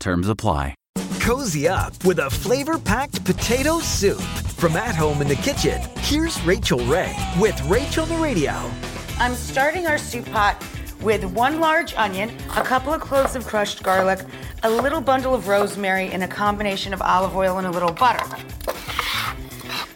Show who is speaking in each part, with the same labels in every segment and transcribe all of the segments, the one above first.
Speaker 1: Terms apply.
Speaker 2: Cozy up with a flavor packed potato soup. From at home in the kitchen, here's Rachael Ray with Rachael the Radio.
Speaker 3: I'm starting our soup pot with one large onion, a couple of cloves of crushed garlic, a little bundle of rosemary, and a combination of olive oil and a little butter.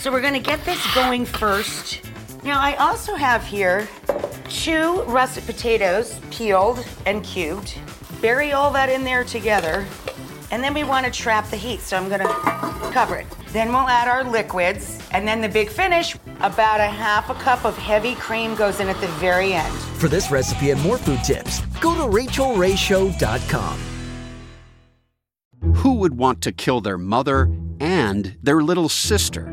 Speaker 3: So we're gonna get this going first. Now I also have here two russet potatoes, peeled and cubed. Bury all that in there together. And then we wanna trap the heat, so I'm gonna cover it. Then we'll add our liquids, and then the big finish, about a half a cup of heavy cream goes in at the very end.
Speaker 2: For this recipe and more food tips, go to rachaelrayshow.com.
Speaker 4: Who would want to kill their mother and their little sister?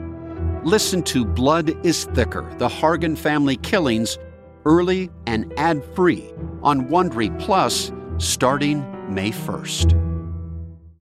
Speaker 4: Listen to Blood is Thicker The Hargan Family Killings early and ad free on Wondery Plus starting May 1st.